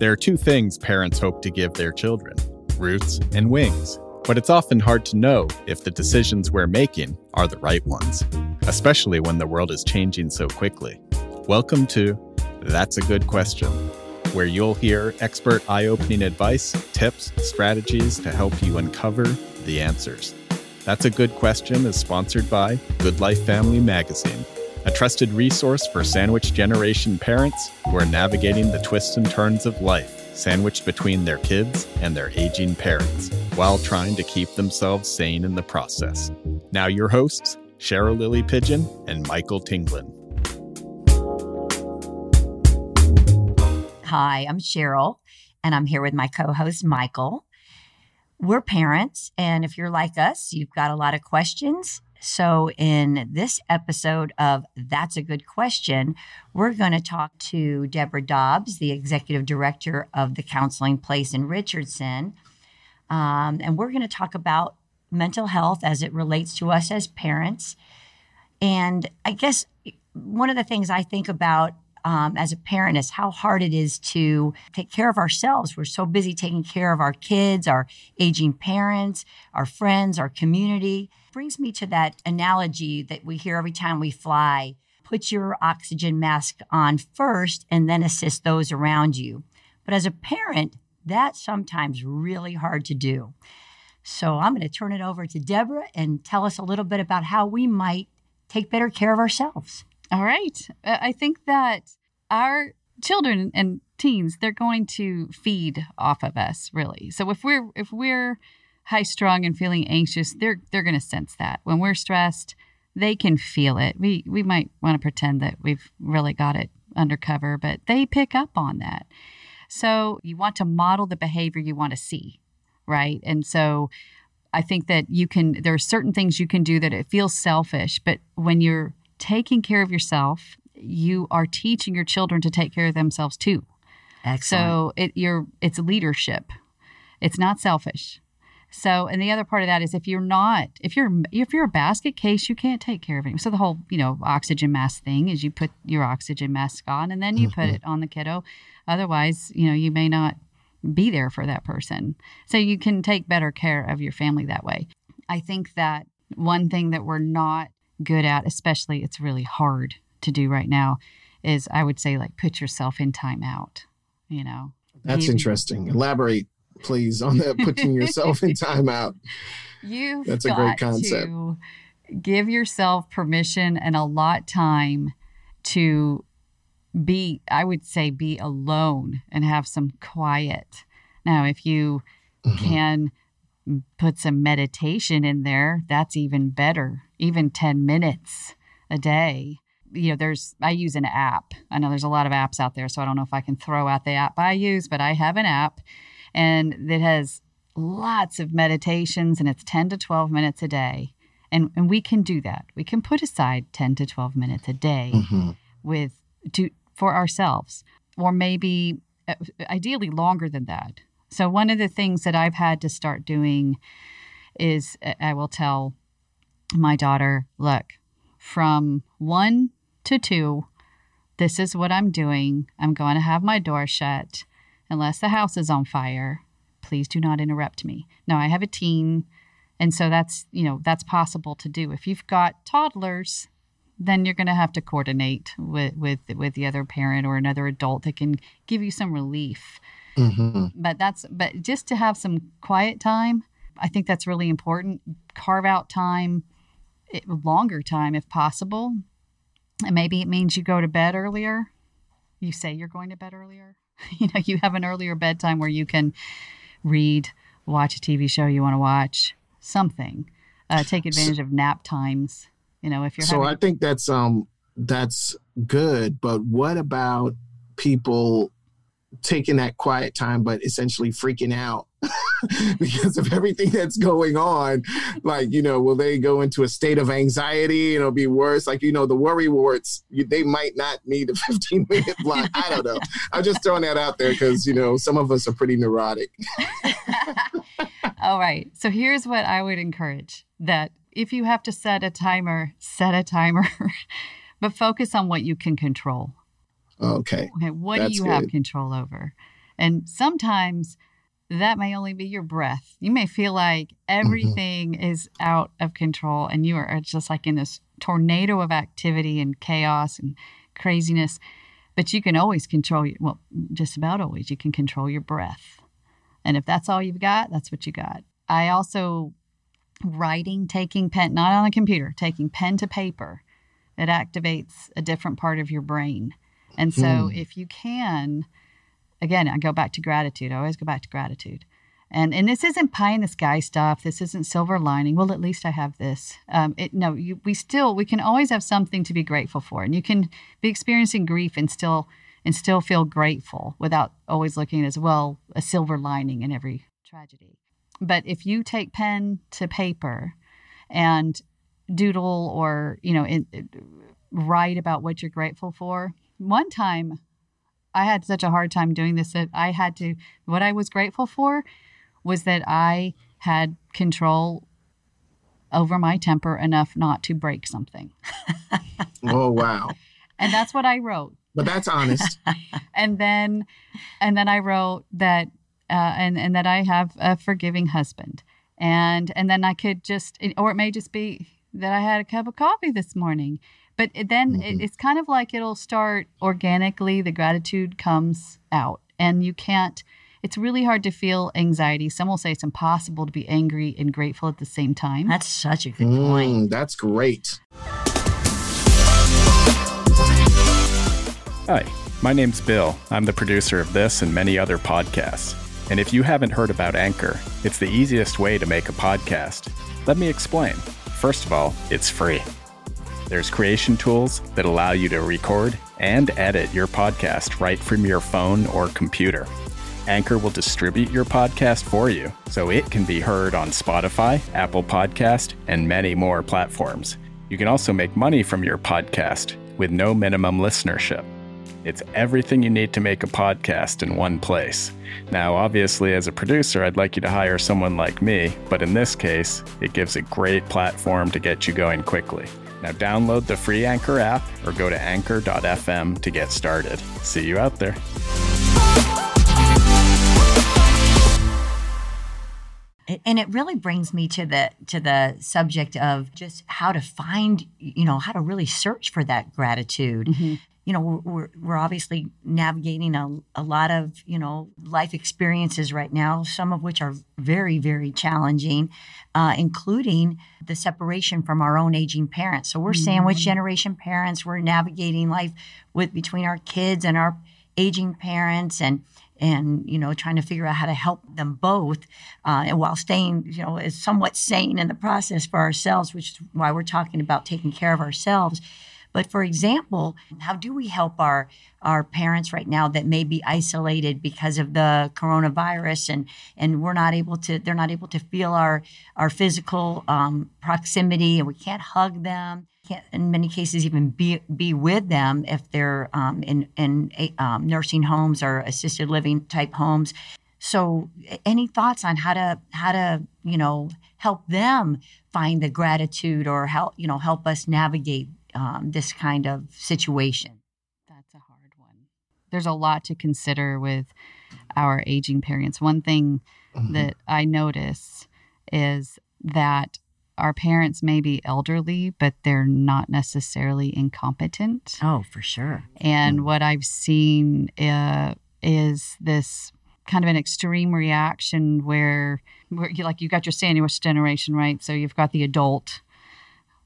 There are two things parents hope to give their children roots and wings. But it's often hard to know if the decisions we're making are the right ones, especially when the world is changing so quickly. Welcome to That's a Good Question, where you'll hear expert eye opening advice, tips, strategies to help you uncover the answers. That's a Good Question is sponsored by Good Life Family Magazine, a trusted resource for sandwich generation parents who are navigating the twists and turns of life sandwiched between their kids and their aging parents, while trying to keep themselves sane in the process. Now, your hosts, Cheryl Lily Pigeon and Michael Tinglin. Hi, I'm Cheryl, and I'm here with my co host, Michael. We're parents, and if you're like us, you've got a lot of questions so, in this episode of That's a Good Question, we're going to talk to Deborah Dobbs, the executive director of the Counseling Place in Richardson. Um, and we're going to talk about mental health as it relates to us as parents. And I guess one of the things I think about um, as a parent is how hard it is to take care of ourselves. We're so busy taking care of our kids, our aging parents, our friends, our community. Brings me to that analogy that we hear every time we fly put your oxygen mask on first and then assist those around you. But as a parent, that's sometimes really hard to do. So I'm going to turn it over to Deborah and tell us a little bit about how we might take better care of ourselves. All right. Uh, I think that our children and teens, they're going to feed off of us, really. So if we're if we're high strung and feeling anxious, they're they're going to sense that. When we're stressed, they can feel it. We we might want to pretend that we've really got it undercover, but they pick up on that. So you want to model the behavior you want to see, right? And so I think that you can there are certain things you can do that it feels selfish, but when you're taking care of yourself, you are teaching your children to take care of themselves too. Excellent. So it you're it's leadership. It's not selfish. So, and the other part of that is if you're not, if you're if you're a basket case, you can't take care of it. So the whole you know oxygen mask thing is you put your oxygen mask on and then you mm-hmm. put it on the kiddo. Otherwise, you know you may not be there for that person. So you can take better care of your family that way. I think that one thing that we're not good at, especially it's really hard to do right now, is I would say like put yourself in timeout. You know, that's interesting. Elaborate please on that putting yourself in timeout. You that's a great concept. give yourself permission and a lot time to be i would say be alone and have some quiet now if you mm-hmm. can put some meditation in there that's even better even 10 minutes a day you know there's i use an app i know there's a lot of apps out there so i don't know if i can throw out the app i use but i have an app and it has lots of meditations and it's 10 to 12 minutes a day. And, and we can do that. We can put aside 10 to 12 minutes a day mm-hmm. with to for ourselves or maybe uh, ideally longer than that. So one of the things that I've had to start doing is I will tell my daughter, look, from 1 to 2 this is what I'm doing. I'm going to have my door shut unless the house is on fire, please do not interrupt me. Now, I have a teen, and so that's, you know, that's possible to do. If you've got toddlers, then you're going to have to coordinate with, with with the other parent or another adult that can give you some relief. Mm-hmm. But that's but just to have some quiet time, I think that's really important. Carve out time, longer time if possible, and maybe it means you go to bed earlier. You say you're going to bed earlier. you know you have an earlier bedtime where you can read watch a tv show you want to watch something uh, take advantage of nap times you know if you're so having- i think that's um that's good but what about people taking that quiet time but essentially freaking out because of everything that's going on. Like, you know, will they go into a state of anxiety it'll be worse? Like, you know, the worry warts, you, they might not need a 15 minute block. I don't know. I'm just throwing that out there because, you know, some of us are pretty neurotic. All right. So here's what I would encourage that if you have to set a timer, set a timer, but focus on what you can control. Okay. Okay. What That's do you good. have control over? And sometimes that may only be your breath. You may feel like mm-hmm. everything mm-hmm. is out of control and you are just like in this tornado of activity and chaos and craziness. But you can always control your, well, just about always, you can control your breath. And if that's all you've got, that's what you got. I also, writing, taking pen, not on a computer, taking pen to paper, it activates a different part of your brain. And so hmm. if you can, again, I go back to gratitude. I always go back to gratitude. And and this isn't pie in the sky stuff. This isn't silver lining. Well, at least I have this. Um, it, no, you, we still we can always have something to be grateful for, and you can be experiencing grief and still and still feel grateful without always looking as well a silver lining in every tragedy. But if you take pen to paper and doodle or you know in, write about what you're grateful for, one time I had such a hard time doing this that I had to, what I was grateful for was that I had control over my temper enough not to break something. oh, wow. And that's what I wrote. But that's honest. and then, and then I wrote that, uh, and, and that I have a forgiving husband. And, and then I could just, or it may just be that I had a cup of coffee this morning but then mm-hmm. it's kind of like it'll start organically, the gratitude comes out, and you can't. It's really hard to feel anxiety. Some will say it's impossible to be angry and grateful at the same time. That's such a good mm, point. That's great. Hi, my name's Bill. I'm the producer of this and many other podcasts. And if you haven't heard about Anchor, it's the easiest way to make a podcast. Let me explain. First of all, it's free. There's creation tools that allow you to record and edit your podcast right from your phone or computer. Anchor will distribute your podcast for you so it can be heard on Spotify, Apple Podcast, and many more platforms. You can also make money from your podcast with no minimum listenership. It's everything you need to make a podcast in one place. Now, obviously, as a producer, I'd like you to hire someone like me, but in this case, it gives a great platform to get you going quickly. Now download the free Anchor app or go to anchor.fm to get started. See you out there. and it really brings me to the to the subject of just how to find you know how to really search for that gratitude mm-hmm you know we're, we're obviously navigating a, a lot of you know life experiences right now some of which are very very challenging uh, including the separation from our own aging parents. So we're mm-hmm. sandwich generation parents. We're navigating life with between our kids and our aging parents and and you know trying to figure out how to help them both uh, and while staying you know is somewhat sane in the process for ourselves which is why we're talking about taking care of ourselves but for example, how do we help our our parents right now that may be isolated because of the coronavirus and and we're not able to they're not able to feel our our physical um, proximity and we can't hug them can't in many cases even be be with them if they're um, in in um, nursing homes or assisted living type homes. So any thoughts on how to how to you know help them find the gratitude or help you know help us navigate um, this kind of situation? That's a hard one. There's a lot to consider with our aging parents. One thing mm-hmm. that I notice is that our parents may be elderly, but they're not necessarily incompetent. Oh, for sure. And mm what I've seen uh, is this kind of an extreme reaction where, where you, like you got your sandwich generation, right? So you've got the adult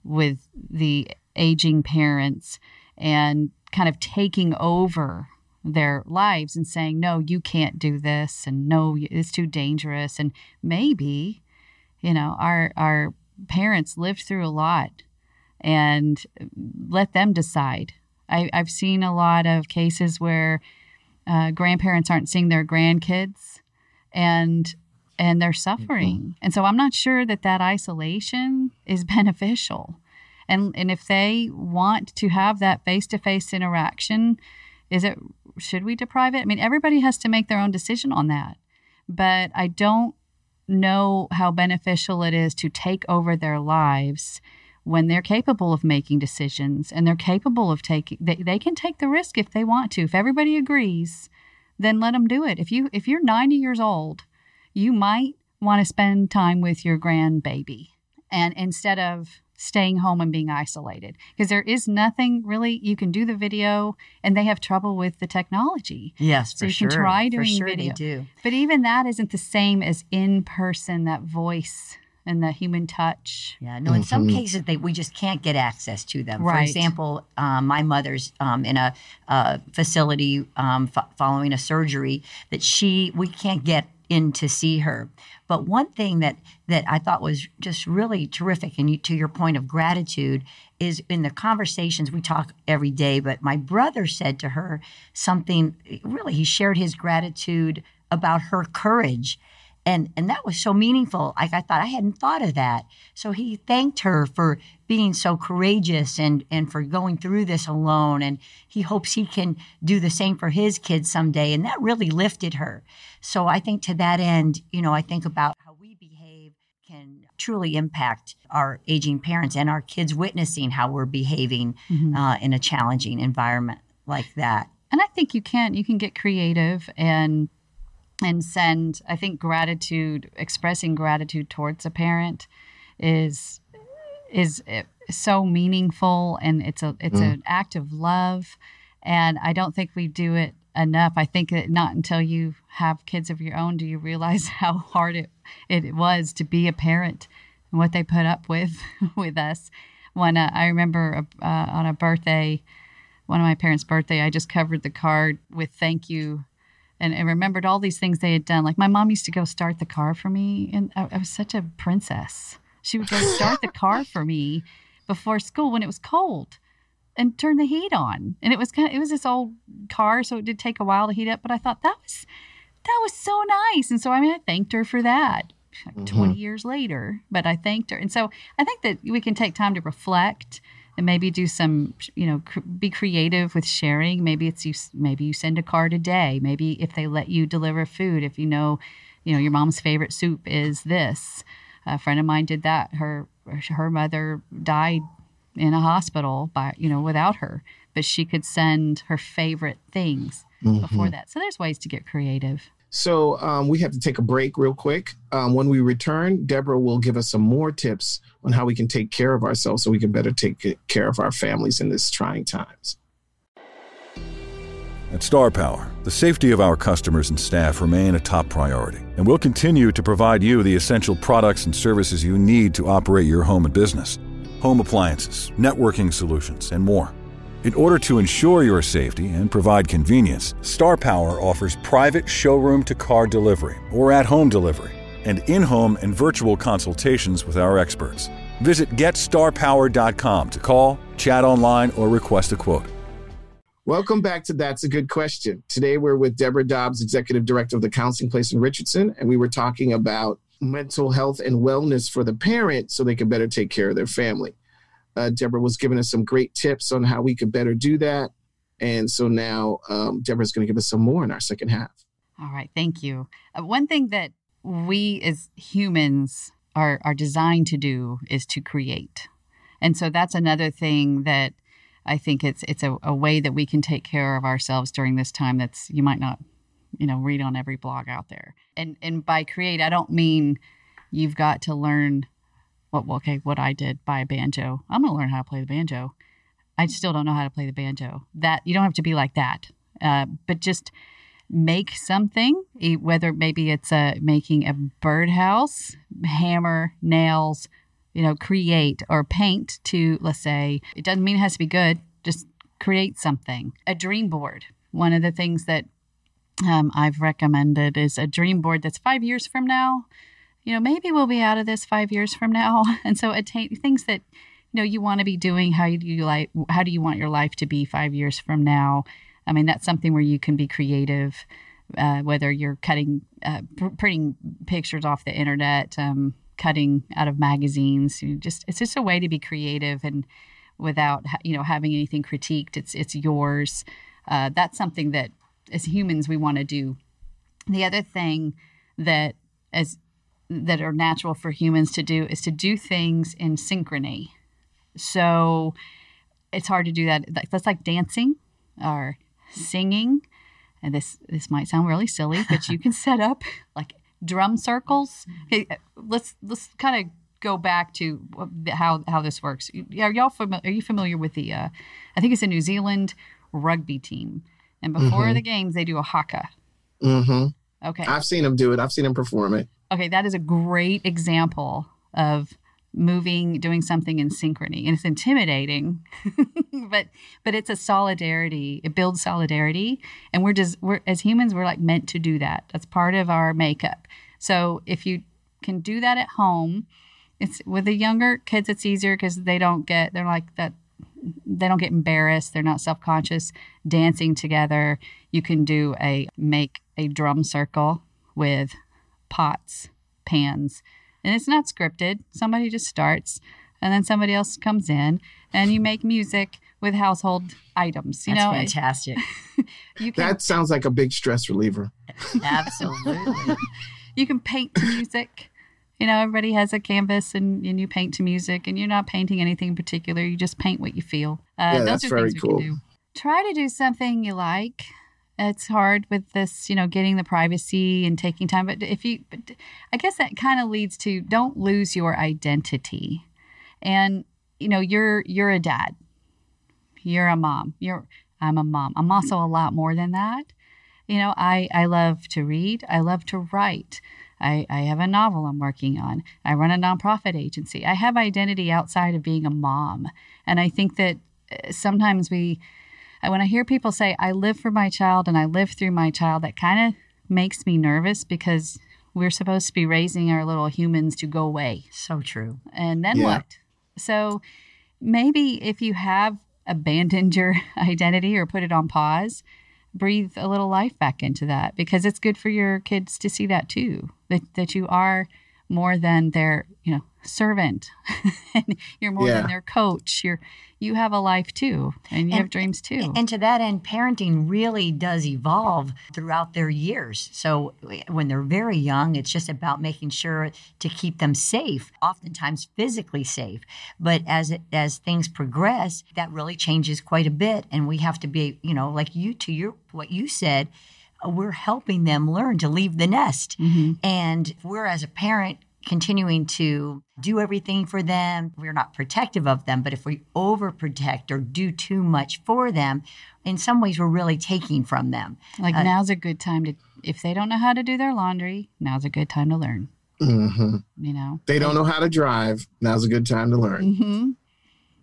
with the aging parents and kind of taking over their lives and saying, no, you can't do this, and no, it's too dangerous. And maybe, you know, our, our parents lived through a lot and let them decide. I, have seen a lot of cases where uh, grandparents aren't seeing their grandkids and and they're suffering. Mm-hmm. And so I'm not sure that that isolation is beneficial. And and if they want to have that face-to-face interaction, is it should we deprive it? I mean, everybody has to make their own decision on that. But I don't know how beneficial it is to take over their lives when they're capable of making decisions and they're capable of taking they, they can take the risk if they want to if everybody agrees then let them do it. If you if you're 90 years old, you might want to spend time with your grandbaby and instead of staying home and being isolated because there is nothing really you can do the video and they have trouble with the technology yes so you sure. can try doing sure video do. but even that isn't the same as in person that voice and the human touch yeah no in mm-hmm. some cases they we just can't get access to them right. for example um, my mother's um, in a uh, facility um, f- following a surgery that she we can't get in to see her but one thing that that I thought was just really terrific, and you, to your point of gratitude, is in the conversations we talk every day. But my brother said to her something. Really, he shared his gratitude about her courage and and that was so meaningful. Like i thought i hadn't thought of that. So he thanked her for being so courageous and and for going through this alone. And he hopes he can do the same for his kids someday. And that really lifted her. So i think to that end you know i think about how we behave can truly impact our aging parents and our kids witnessing how we're behaving mm-hmm. uh, in a challenging environment like that. And i think you can you can get creative and and send i think gratitude expressing gratitude towards a parent is is eh, so meaningful and it's a it's mm. an act of love. And i don't think we do it enough. I think that not until you have kids of your own do you realize how hard it it was to be a parent and what they put up with with us. When uh, i remember uh, on a birthday one of my parents birthday i just covered the card with thank you and I remembered all these things they had done. Like my mom used to go start the car for me, and I, I was such a princess. She would go start the car for me before school when it was cold and turn the heat on. And it was kind of it was this old car, so it did take a while to heat up. But I thought that was that was so nice, and so I mean I thanked her for that. mm-hmm. Twenty years later, but I thanked her, and so I think that we can take time to reflect and maybe do some you know cr- be creative with sharing. Maybe it's you maybe you send a card a day. Maybe if they let you deliver food if you know you know your mom's favorite soup is this. A friend of mine did that. Her her mother died in a hospital by you know without her. But she could send her favorite things mm-hmm. before that. So there's ways to get creative so um, we have to take a break real quick. Um, when we return, Deborah will give us some more tips on how we can take care of ourselves so we can better take care of our families in this trying times. At Star Power, the safety of our customers and staff remain a top priority, and we'll continue to provide you the essential products and services you need to operate your home and business. Home appliances, networking solutions, and more. In order to ensure your safety and provide convenience, Star Power offers private showroom to car delivery or at home delivery and in home and virtual consultations with our experts. Visit GetStarPower.com to call, chat online, or request a quote. Welcome back to That's a Good Question. Today we're with Deborah Dobbs, Executive Director of the Counseling Place in Richardson, and we were talking about mental health and wellness for the parent so they can better take care of their family. Uh, Deborah was giving us some great tips on how we could better do that. And so now um, Deborah's going to give us some more in our second half. All right. Thank you. Uh, one thing that we as humans are, are designed to do is to create. And so that's another thing that I think it's it's a, a way that we can take care of ourselves during this time that's you might not, you know, read on every blog out there. And and by create, I don't mean you've got to learn what okay what I did buy a banjo. I'm gonna learn how to play the banjo. I still don't know how to play the banjo. That you don't have to be like that, uh, but just make something. Whether maybe it's a making a birdhouse, hammer, nails, you know, create or paint to let's say it doesn't mean it has to be good. Just create something. A dream board. One of the things that um, I've recommended is a dream board that's five years from now you know, maybe we'll be out of this five years from now. And so attain things that, you know, you want to be doing. How do you like, how do you want your life to be five years from now? I mean, that's something where you can be creative, uh, whether you're cutting, uh, pr- printing pictures off the internet, um, cutting out of magazines. You just, it's just a way to be creative and without, you know, having anything critiqued. It's, it's yours. Uh, that's something that as humans we want to do. The other thing that as that are natural for humans to do is to do things in synchrony. So it's hard to do that. That's like dancing or singing. and this this might sound really silly, but you can set up like drum circles. Let's let's kind of go back to how how this works. Are y'all familiar? Are you familiar with the? Uh, I think it's a New Zealand rugby team, and before mm-hmm. the games they do a haka. Mm-hmm. Okay, I've seen them do it. I've seen them perform it. Okay, that is a great example of moving doing something in synchrony and it's intimidating but but it's a solidarity it builds solidarity and we're just we're as humans we're like meant to do that. That's part of our makeup. So if you can do that at home it's with the younger kids it's easier because they don't get they're like that they don't get embarrassed they're not self-conscious dancing together. You can do a make a drum circle with pots pans and it's not scripted. Somebody just starts and then somebody else comes in and you make music with household items. You That's know, fantastic. you can, that sounds like a big stress reliever. Absolutely. you can paint to music. You know, everybody has a canvas and, and you paint to music and you're not painting anything in particular. You just paint what you feel. Uh, yeah, that's very cool. Try to do something you like it's hard with this, you know, getting the privacy and taking time. But if you, but I guess that kind of leads to don't lose your identity. And you know, you're you're a dad, you're a mom. You're I'm a mom. I'm also a lot more than that. You know, I I love to read. I love to write. I, I have a novel I'm working on. I run a nonprofit agency. I have identity outside of being a mom. And I think that uh, sometimes we when I hear people say, I live for my child and I live through my child, that kind of makes me nervous because we're supposed to be raising our little humans to go away. So true. And then yeah. what? So maybe if you have abandoned your identity or put it on pause, breathe a little life back into that because it's good for your kids to see that too. That that you are more than their, you know, servant. you're more yeah. than their coach. You're you have a life too and you and, have dreams too. And to that end, parenting really does evolve throughout their years. So when they're very young, it's just about making sure to keep them safe, oftentimes physically safe. But as it, as things progress, that really changes quite a bit and we have to be, you know, like you to your what you said, we're helping them learn to leave the nest. Mm-hmm. And we're as a parent continuing to do everything for them. We're not protective of them, but if we overprotect or do too much for them, in some ways we're really taking from them. Like uh, now's a good time to, if they don't know how to do their laundry, now's a good time to learn. Mm-hmm. You know, they don't know how to drive. Now's a good time to learn. Mm-hmm.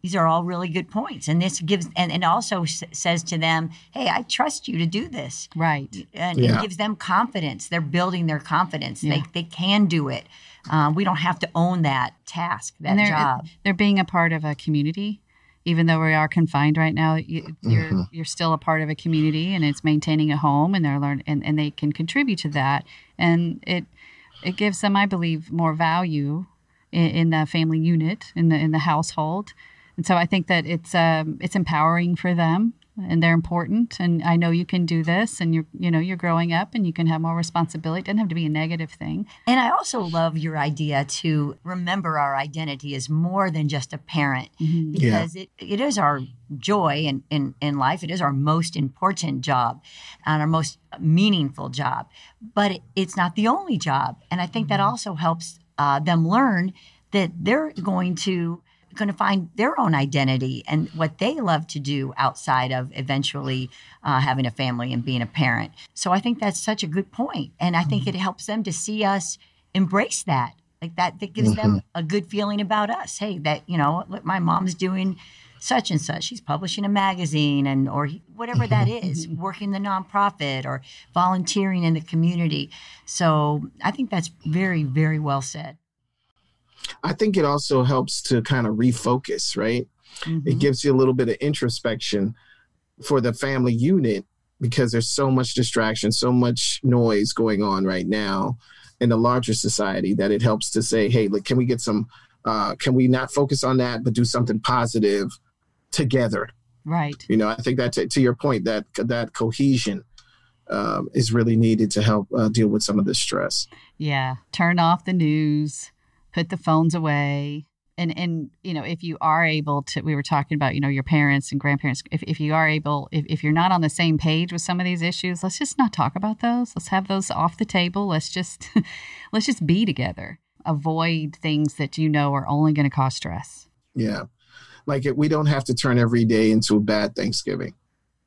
These are all really good points, and this gives and, and also s- says to them, "Hey, I trust you to do this." Right, and yeah. it gives them confidence. They're building their confidence. Yeah. They they can do it. Um, we don't have to own that task, that they're, job. They're being a part of a community. Even though we are confined right now, you, are you're, mm-hmm. you're still a part of a community, and it's maintaining a home, and they're learn and, and they can contribute to that, and it it gives them, I believe, more value in, in the family unit in the in the household, and so I think that it's um, it's empowering for them and they're important and i know you can do this and you're you know you're growing up and you can have more responsibility it doesn't have to be a negative thing and i also love your idea to remember our identity as more than just a parent mm-hmm. because yeah. it, it is our joy in, in, in life it is our most important job and our most meaningful job but it, it's not the only job and i think mm-hmm. that also helps uh, them learn that they're going to going to find their own identity and what they love to do outside of eventually uh, having a family and being a parent. So I think that's such a good point, and I think mm-hmm. it helps them to see us embrace that. Like that, that gives mm-hmm. them a good feeling about us. Hey, that you know, look, my mom's doing such and such. She's publishing a magazine and or whatever that is, working the nonprofit or volunteering in the community. So I think that's very, very well said. I think it also helps to kind of refocus, right? Mm-hmm. It gives you a little bit of introspection for the family unit because there's so much distraction, so much noise going on right now in the larger society that it helps to say, hey, look, can we get some, uh, can we not focus on that, but do something positive together? Right. You know, I think that to, to your point, that that cohesion um, is really needed to help uh, deal with some of the stress. Yeah. Turn off the news put the phones away. and and you know if you are able to we were talking about you know your parents and grandparents. If, if you are able if, if you're not on the same page with some of these issues let's just not talk about those. Let's have those off the table. Let's just let's just be together. Avoid things that you know are only going to cause stress. Yeah. Like it, we don't have to turn every day into a bad thanksgiving.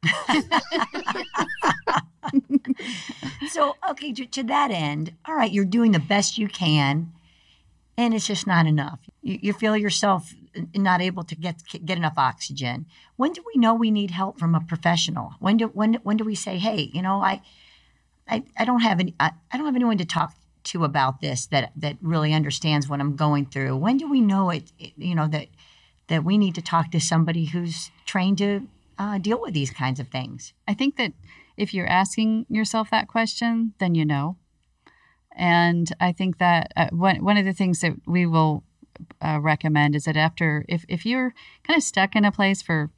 So okay to, to that end all right you're doing the best you can and it's just not enough. You, you, feel yourself not able to get get enough oxygen. When do we know we need help from a professional? When do when when do we say, hey, you know, I I, I don't have any I, I don't have anyone to talk to about this that that really understands what I'm going through. When do we know it, you know that that we need to talk to somebody who's trained to uh, deal with these kinds of things? I think that if you're asking yourself that question, then you know and I think that uh, one one of the things that we will uh, recommend is that after if if you're kind of stuck in a place for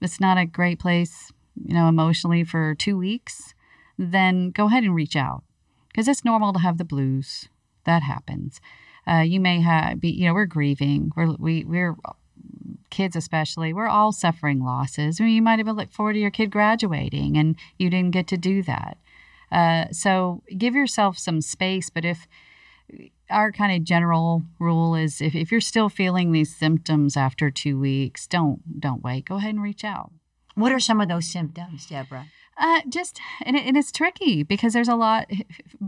it's not a great place, you know, emotionally for two weeks, then go ahead and reach out because it's normal to have the blues. That happens. Uh, you may have be you know we're grieving. We're we we're kids especially we're all suffering losses I mean, you might have looked forward to your kid graduating and you didn't get to do that uh, so give yourself some space. But if our kind of general rule is if, if you're still feeling these symptoms after two weeks, don't don't wait. Go ahead and reach out. What are some of those symptoms, Deborah? Uh, just and, it, and it's tricky because there's a lot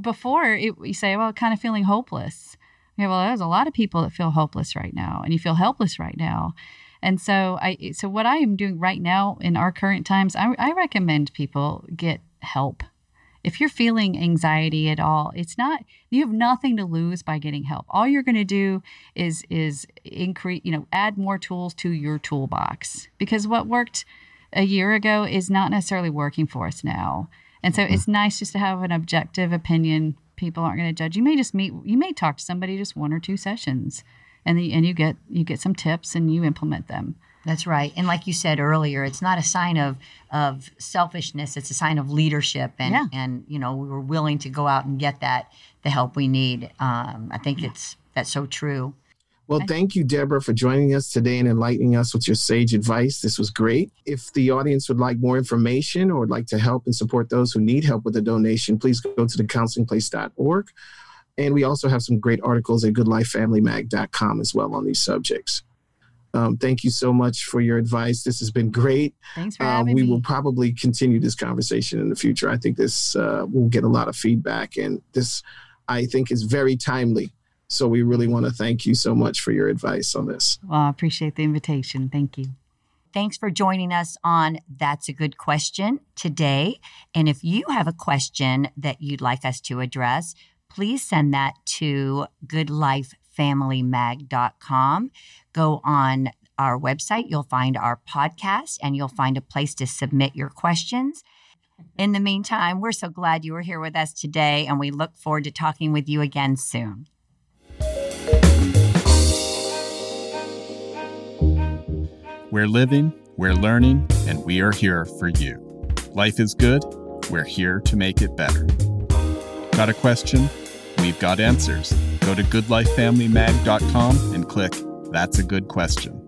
before it, you say, well, kind of feeling hopeless. Yeah, well, there's a lot of people that feel hopeless right now, and you feel helpless right now. And so I so what I am doing right now in our current times, I, I recommend people get help if you're feeling anxiety at all, it's not you have nothing to lose by getting help. All you're going to do is is increase, you know, add more tools to your toolbox because what worked a year ago is not necessarily working for us now. And so mm-hmm. it's nice just to have an objective opinion. People aren't going to judge. You may just meet you may talk to somebody just one or two sessions and the, and you get you get some tips and you implement them. That's right. And like you said earlier, it's not a sign of of selfishness, it's a sign of leadership and yeah. and you know, we were willing to go out and get that the help we need. Um, I think yeah. it's that's so true. Well, thank you, Deborah, for joining us today and enlightening us with your sage advice. This was great. If the audience would like more information or would like to help and support those who need help with a donation, please go to thecounselingplace.org. And we also have some great articles at goodlifefamilymag.com as well on these subjects. Um, thank you so much for your advice. This has been great. Thanks for uh, having we me. will probably continue this conversation in the future. I think this uh, will get a lot of feedback, and this I think is very timely. So we really want to thank you so much for your advice on this. Well, I appreciate the invitation. Thank you. Thanks for joining us on That's a Good Question today. And if you have a question that you'd like us to address, please send that to goodlifefamilymag.com go on our website. You'll find our podcast and you'll find a place to submit your questions. In the meantime, we're so glad you were here with us today, and we look forward to talking with you again soon. We're living, we're learning, and we are here for you. Life is good, we're here to make it better. Got a question? We've got answers. Go to goodlifefamilymag.com and click that's a good question.